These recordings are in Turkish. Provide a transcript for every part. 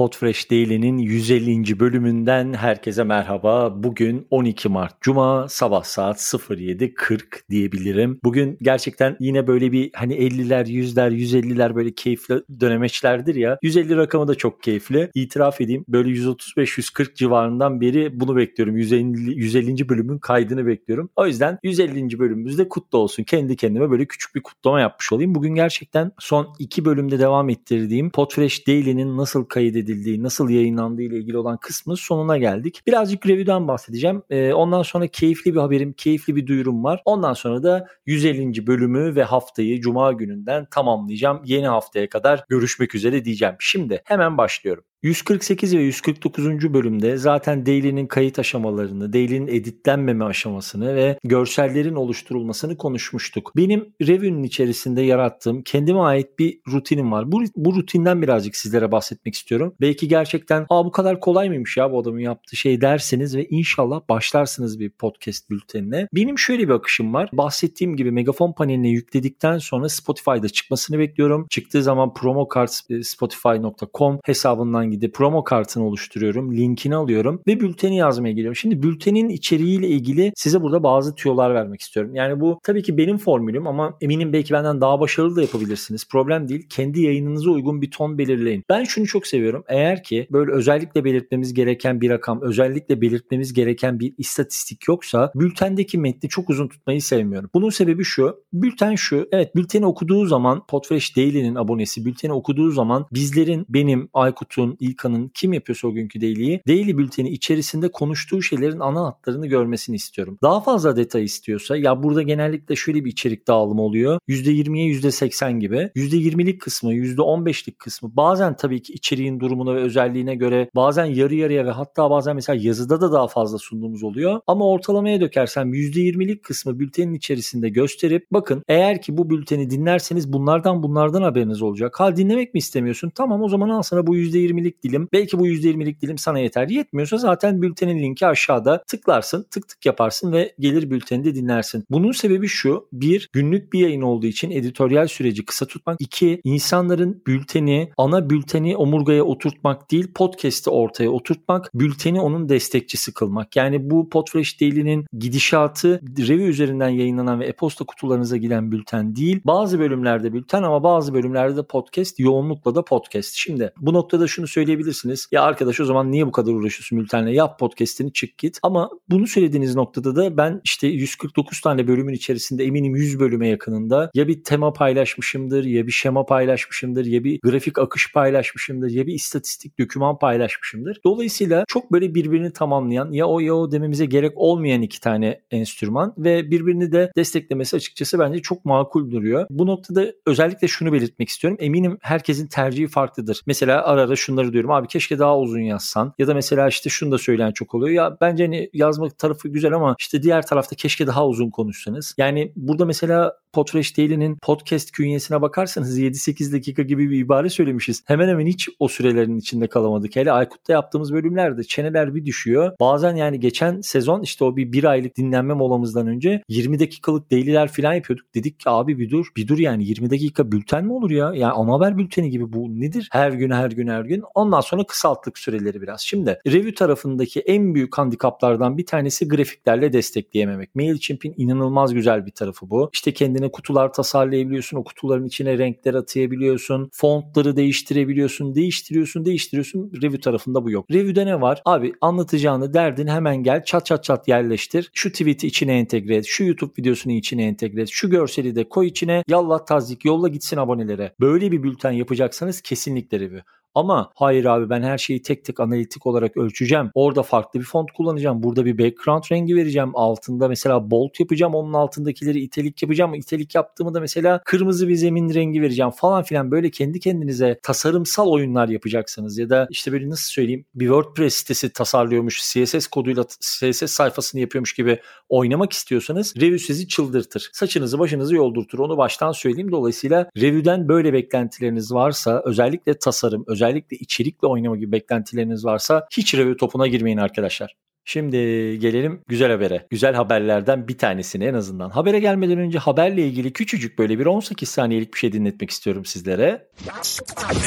Podfresh Daily'nin 150. bölümünden herkese merhaba. Bugün 12 Mart Cuma sabah saat 07.40 diyebilirim. Bugün gerçekten yine böyle bir hani 50'ler, 100'ler, 150'ler böyle keyifli dönemeçlerdir ya. 150 rakamı da çok keyifli. İtiraf edeyim böyle 135-140 civarından beri bunu bekliyorum. 150, 150. bölümün kaydını bekliyorum. O yüzden 150. bölümümüzde kutlu olsun. Kendi kendime böyle küçük bir kutlama yapmış olayım. Bugün gerçekten son iki bölümde devam ettirdiğim Podfresh Daily'nin nasıl kaydedildiği, nasıl yayınlandığı ile ilgili olan kısmın sonuna geldik. Birazcık review'dan bahsedeceğim. Ee, ondan sonra keyifli bir haberim, keyifli bir duyurum var. Ondan sonra da 150. bölümü ve haftayı Cuma gününden tamamlayacağım. Yeni haftaya kadar görüşmek üzere diyeceğim. Şimdi hemen başlıyorum. 148 ve 149. bölümde zaten Daily'nin kayıt aşamalarını, Daily'nin editlenmeme aşamasını ve görsellerin oluşturulmasını konuşmuştuk. Benim review'nun içerisinde yarattığım kendime ait bir rutinim var. Bu, bu rutinden birazcık sizlere bahsetmek istiyorum. Belki gerçekten Aa, bu kadar kolay mıymış ya bu adamın yaptığı şey derseniz ve inşallah başlarsınız bir podcast bültenine. Benim şöyle bir akışım var. Bahsettiğim gibi megafon paneline yükledikten sonra Spotify'da çıkmasını bekliyorum. Çıktığı zaman promokart spotify.com hesabından gidip promo kartını oluşturuyorum. Linkini alıyorum ve bülteni yazmaya geliyorum. Şimdi bültenin içeriğiyle ilgili size burada bazı tüyolar vermek istiyorum. Yani bu tabii ki benim formülüm ama eminim belki benden daha başarılı da yapabilirsiniz. Problem değil. Kendi yayınınıza uygun bir ton belirleyin. Ben şunu çok seviyorum. Eğer ki böyle özellikle belirtmemiz gereken bir rakam, özellikle belirtmemiz gereken bir istatistik yoksa bültendeki metni çok uzun tutmayı sevmiyorum. Bunun sebebi şu. Bülten şu. Evet bülteni okuduğu zaman Podfresh Daily'nin abonesi bülteni okuduğu zaman bizlerin, benim, Aykut'un, İlkan'ın kim yapıyorsa o günkü Daily'yi Daily bülteni içerisinde konuştuğu şeylerin ana hatlarını görmesini istiyorum. Daha fazla detay istiyorsa ya burada genellikle şöyle bir içerik dağılımı oluyor. %20'ye %80 gibi. %20'lik kısmı, %15'lik kısmı bazen tabii ki içeriğin durumuna ve özelliğine göre bazen yarı yarıya ve hatta bazen mesela yazıda da daha fazla sunduğumuz oluyor. Ama ortalamaya dökersem %20'lik kısmı bültenin içerisinde gösterip bakın eğer ki bu bülteni dinlerseniz bunlardan bunlardan haberiniz olacak. Ha dinlemek mi istemiyorsun? Tamam o zaman al sana bu %20'lik dilim. Belki bu %20'lik dilim sana yeter. Yetmiyorsa zaten bültenin linki aşağıda. Tıklarsın, tık tık yaparsın ve gelir bülteni de dinlersin. Bunun sebebi şu. Bir, günlük bir yayın olduğu için editoryal süreci kısa tutmak. İki, insanların bülteni, ana bülteni omurgaya oturtmak değil, podcast'i ortaya oturtmak, bülteni onun destekçisi kılmak. Yani bu Podfresh Daily'nin gidişatı review üzerinden yayınlanan ve e-posta kutularınıza giden bülten değil. Bazı bölümlerde bülten ama bazı bölümlerde de podcast, yoğunlukla da podcast. Şimdi bu noktada şunu söyleyebilirsiniz. Ya arkadaş o zaman niye bu kadar uğraşıyorsun bültenle? Yap podcast'ini çık git. Ama bunu söylediğiniz noktada da ben işte 149 tane bölümün içerisinde eminim 100 bölüme yakınında ya bir tema paylaşmışımdır, ya bir şema paylaşmışımdır, ya bir grafik akış paylaşmışımdır, ya bir istatistik doküman paylaşmışımdır. Dolayısıyla çok böyle birbirini tamamlayan ya o ya o dememize gerek olmayan iki tane enstrüman ve birbirini de desteklemesi açıkçası bence çok makul duruyor. Bu noktada özellikle şunu belirtmek istiyorum. Eminim herkesin tercihi farklıdır. Mesela ara ara şunları diyorum abi keşke daha uzun yazsan ya da mesela işte şunu da söyleyen çok oluyor. Ya bence hani yazmak tarafı güzel ama işte diğer tarafta keşke daha uzun konuşsanız. Yani burada mesela Podfresh Daily'nin podcast künyesine bakarsanız 7-8 dakika gibi bir ibare söylemişiz. Hemen hemen hiç o sürelerin içinde kalamadık. Hele Aykut'ta yaptığımız bölümlerde çeneler bir düşüyor. Bazen yani geçen sezon işte o bir bir aylık dinlenme molamızdan önce 20 dakikalık daily'ler falan yapıyorduk. Dedik ki abi bir dur bir dur yani 20 dakika bülten mi olur ya? Yani ana haber bülteni gibi bu nedir? Her gün her gün her gün. Ondan sonra kısalttık süreleri biraz. Şimdi review tarafındaki en büyük handikaplardan bir tanesi grafiklerle destekleyememek. MailChimp'in inanılmaz güzel bir tarafı bu. İşte kendine kutular tasarlayabiliyorsun. O kutuların içine renkler atayabiliyorsun. Fontları değiştirebiliyorsun. Değiştiriyorsun, değiştiriyorsun. Review tarafında bu yok. Review'de ne var? Abi anlatacağını derdin hemen gel çat çat çat yerleştir. Şu tweet'i içine entegre et. Şu YouTube videosunu içine entegre et. Şu görseli de koy içine. Yallah tazik yolla gitsin abonelere. Böyle bir bülten yapacaksanız kesinlikle review. Ama hayır abi ben her şeyi tek tek analitik olarak ölçeceğim. Orada farklı bir font kullanacağım. Burada bir background rengi vereceğim. Altında mesela bold yapacağım. Onun altındakileri itelik yapacağım. İtelik yaptığımı da mesela kırmızı bir zemin rengi vereceğim falan filan. Böyle kendi kendinize tasarımsal oyunlar yapacaksınız. Ya da işte böyle nasıl söyleyeyim bir WordPress sitesi tasarlıyormuş. CSS koduyla CSS sayfasını yapıyormuş gibi oynamak istiyorsanız review sizi çıldırtır. Saçınızı başınızı yoldurtur. Onu baştan söyleyeyim. Dolayısıyla review'den böyle beklentileriniz varsa özellikle tasarım, özellikle içerikle oynama gibi beklentileriniz varsa hiç review topuna girmeyin arkadaşlar. Şimdi gelelim güzel habere. Güzel haberlerden bir tanesini en azından. Habere gelmeden önce haberle ilgili küçücük böyle bir 18 saniyelik bir şey dinletmek istiyorum sizlere.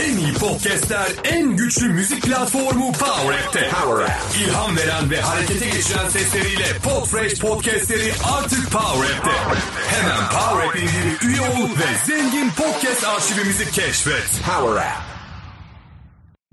En iyi podcastler, en güçlü müzik platformu Power App'te. Power App. İlham veren ve harekete geçiren sesleriyle Podfresh podcastleri artık Power App'te. Hemen Power App üye ol ve zengin podcast arşivimizi keşfet. Power App.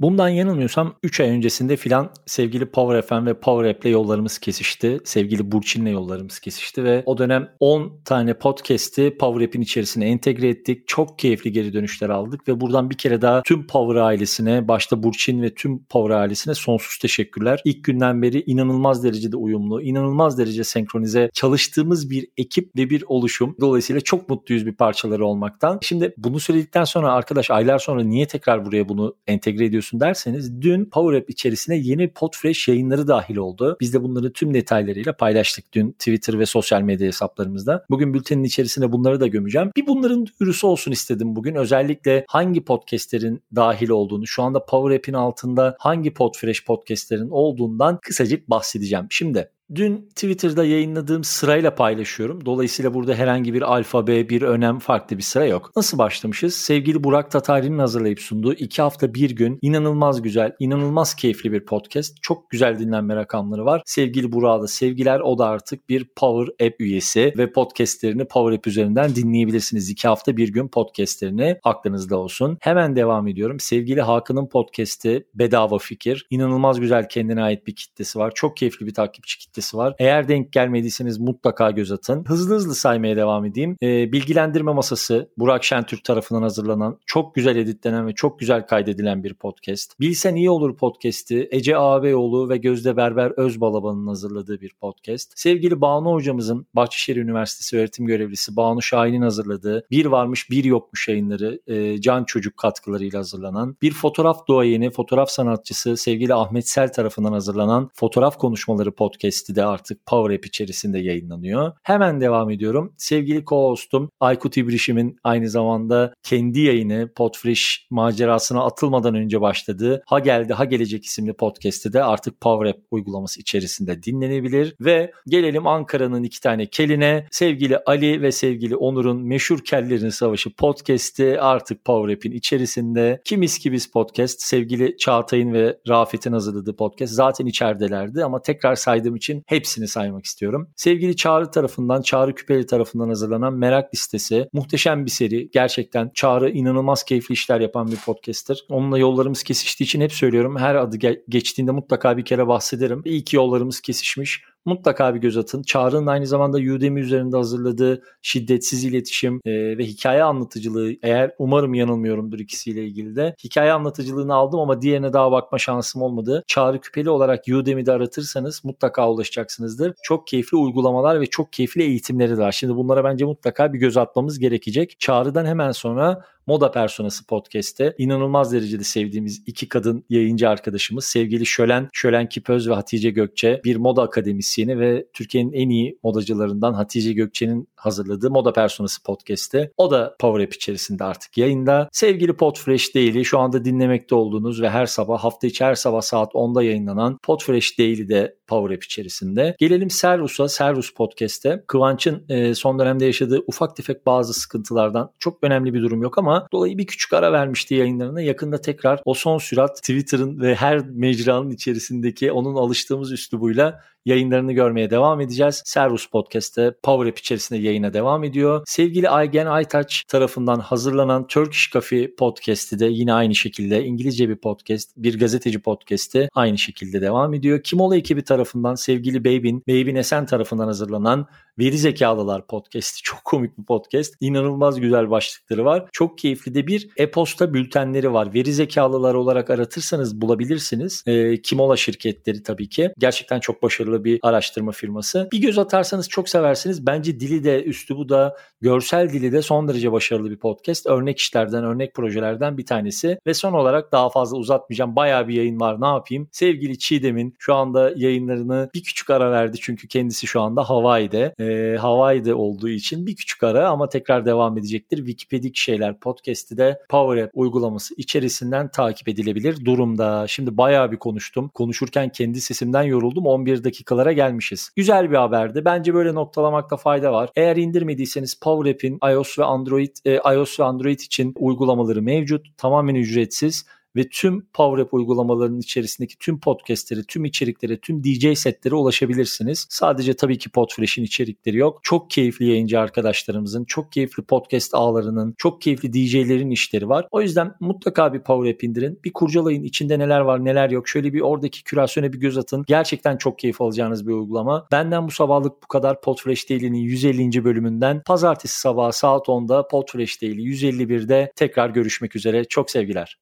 Bundan yanılmıyorsam 3 ay öncesinde filan sevgili Power FM ve Power App'le yollarımız kesişti. Sevgili Burçin'le yollarımız kesişti ve o dönem 10 tane podcast'i Power App'in içerisine entegre ettik. Çok keyifli geri dönüşler aldık ve buradan bir kere daha tüm Power ailesine, başta Burçin ve tüm Power ailesine sonsuz teşekkürler. İlk günden beri inanılmaz derecede uyumlu, inanılmaz derece senkronize çalıştığımız bir ekip ve bir oluşum. Dolayısıyla çok mutluyuz bir parçaları olmaktan. Şimdi bunu söyledikten sonra arkadaş aylar sonra niye tekrar buraya bunu entegre ediyorsun yapıyorsun derseniz dün Power App içerisine yeni Podfresh yayınları dahil oldu. Biz de bunları tüm detaylarıyla paylaştık dün Twitter ve sosyal medya hesaplarımızda. Bugün bültenin içerisine bunları da gömeceğim. Bir bunların duyurusu olsun istedim bugün. Özellikle hangi podcastlerin dahil olduğunu, şu anda Power App'in altında hangi Podfresh podcastlerin olduğundan kısacık bahsedeceğim. Şimdi Dün Twitter'da yayınladığım sırayla paylaşıyorum. Dolayısıyla burada herhangi bir alfabe, bir önem, farklı bir sıra yok. Nasıl başlamışız? Sevgili Burak Tatari'nin hazırlayıp sunduğu iki hafta bir gün inanılmaz güzel, inanılmaz keyifli bir podcast. Çok güzel dinlenme rakamları var. Sevgili Burak'a da sevgiler. O da artık bir Power App üyesi ve podcastlerini Power App üzerinden dinleyebilirsiniz. İki hafta bir gün podcastlerini aklınızda olsun. Hemen devam ediyorum. Sevgili Hakan'ın podcast'i Bedava Fikir. İnanılmaz güzel kendine ait bir kitlesi var. Çok keyifli bir takipçi kitlesi kitlesi var. Eğer denk gelmediyseniz mutlaka göz atın. Hızlı hızlı saymaya devam edeyim. E, bilgilendirme masası Burak Şentürk tarafından hazırlanan çok güzel editlenen ve çok güzel kaydedilen bir podcast. Bilsen iyi olur podcast'i Ece Ağabeyoğlu ve Gözde Berber Özbalaban'ın hazırladığı bir podcast. Sevgili Banu hocamızın Bahçeşehir Üniversitesi öğretim görevlisi Banu Şahin'in hazırladığı Bir Varmış Bir Yokmuş yayınları e, Can Çocuk katkılarıyla hazırlanan bir fotoğraf duayeni, fotoğraf sanatçısı sevgili Ahmet Sel tarafından hazırlanan Fotoğraf Konuşmaları podcast'i podcast'i de artık Power App içerisinde yayınlanıyor. Hemen devam ediyorum. Sevgili co-hostum Aykut İbrişim'in aynı zamanda kendi yayını Podfresh macerasına atılmadan önce başladığı Ha Geldi Ha Gelecek isimli podcast'i de artık Power App uygulaması içerisinde dinlenebilir. Ve gelelim Ankara'nın iki tane keline. Sevgili Ali ve sevgili Onur'un Meşhur Kellerin Savaşı podcast'i artık Power App'in içerisinde. Kimiz ki biz podcast sevgili Çağatay'ın ve Rafet'in hazırladığı podcast zaten içeridelerdi ama tekrar saydığım için hepsini saymak istiyorum. Sevgili Çağrı tarafından, Çağrı Küpeli tarafından hazırlanan Merak Listesi muhteşem bir seri. Gerçekten Çağrı inanılmaz keyifli işler yapan bir podcaster. Onunla yollarımız kesiştiği için hep söylüyorum. Her adı geçtiğinde mutlaka bir kere bahsederim. İyi ki yollarımız kesişmiş mutlaka bir göz atın. Çağrı'nın aynı zamanda Udemy üzerinde hazırladığı şiddetsiz iletişim e, ve hikaye anlatıcılığı eğer umarım yanılmıyorumdur ikisiyle ilgili de hikaye anlatıcılığını aldım ama diğerine daha bakma şansım olmadı. Çağrı Küpeli olarak Udemy'de aratırsanız mutlaka ulaşacaksınızdır. Çok keyifli uygulamalar ve çok keyifli eğitimleri var. Şimdi bunlara bence mutlaka bir göz atmamız gerekecek. Çağrı'dan hemen sonra Moda Personası podcast'te inanılmaz derecede sevdiğimiz iki kadın yayıncı arkadaşımız sevgili Şölen, Şölen Kipöz ve Hatice Gökçe bir moda akademisyeni ve Türkiye'nin en iyi modacılarından Hatice Gökçe'nin hazırladığı Moda Personası podcast'te. O da Power App içerisinde artık yayında. Sevgili Podfresh Daily şu anda dinlemekte olduğunuz ve her sabah hafta içi her sabah saat 10'da yayınlanan Podfresh Daily de Power App içerisinde. Gelelim Servus'a, Servus Podcast'te. Kıvanç'ın e, son dönemde yaşadığı ufak tefek bazı sıkıntılardan çok önemli bir durum yok ama dolayı bir küçük ara vermişti yayınlarına. Yakında tekrar o son sürat Twitter'ın ve her mecranın içerisindeki onun alıştığımız üslubuyla yayınlarını görmeye devam edeceğiz. Servus Podcast'te Power App içerisinde yayına devam ediyor. Sevgili Aygen Aytaç tarafından hazırlanan Turkish Coffee Podcast'i de yine aynı şekilde İngilizce bir podcast, bir gazeteci podcast'i aynı şekilde devam ediyor. Kimola ekibi tarafından sevgili Beybin, Beybin Esen tarafından hazırlanan Veri Zekalılar Podcast'i çok komik bir podcast. İnanılmaz güzel başlıkları var. Çok keyifli de bir e-posta bültenleri var. Veri Zekalılar olarak aratırsanız bulabilirsiniz. E, Kimola şirketleri tabii ki. Gerçekten çok başarılı bir araştırma firması. Bir göz atarsanız çok seversiniz. Bence dili de üslubu da görsel dili de son derece başarılı bir podcast. Örnek işlerden, örnek projelerden bir tanesi. Ve son olarak daha fazla uzatmayacağım. Bayağı bir yayın var ne yapayım. Sevgili Çiğdem'in şu anda yayınlarını bir küçük ara verdi. Çünkü kendisi şu anda Hawaii'de. E, Hawaii'de olduğu için bir küçük ara ama tekrar devam edecektir. Wikipedik şeyler podcast'i de Power App uygulaması içerisinden takip edilebilir durumda. Şimdi bayağı bir konuştum. Konuşurken kendi sesimden yoruldum. 11 dakika dakikalara gelmişiz. Güzel bir haberdi. Bence böyle noktalamakta fayda var. Eğer indirmediyseniz Power App'in iOS ve Android e, iOS ve Android için uygulamaları mevcut. Tamamen ücretsiz ve tüm Power App uygulamalarının içerisindeki tüm podcastleri, tüm içeriklere, tüm DJ setlere ulaşabilirsiniz. Sadece tabii ki Podfresh'in içerikleri yok. Çok keyifli yayıncı arkadaşlarımızın, çok keyifli podcast ağlarının, çok keyifli DJ'lerin işleri var. O yüzden mutlaka bir Power App indirin. Bir kurcalayın içinde neler var neler yok. Şöyle bir oradaki kürasyona bir göz atın. Gerçekten çok keyif alacağınız bir uygulama. Benden bu sabahlık bu kadar Podfresh Daily'nin 150. bölümünden pazartesi sabahı saat 10'da Podfresh Daily 151'de tekrar görüşmek üzere. Çok sevgiler.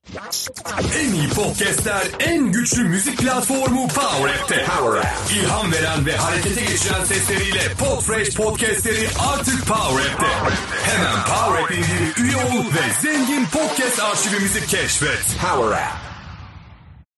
En iyi podcastler, en güçlü müzik platformu Power App'te. Power App. İlham veren ve harekete geçiren sesleriyle Podfresh podcastleri artık Power App'te. Hemen Power App üye ol ve zengin podcast arşivimizi keşfet. Power App.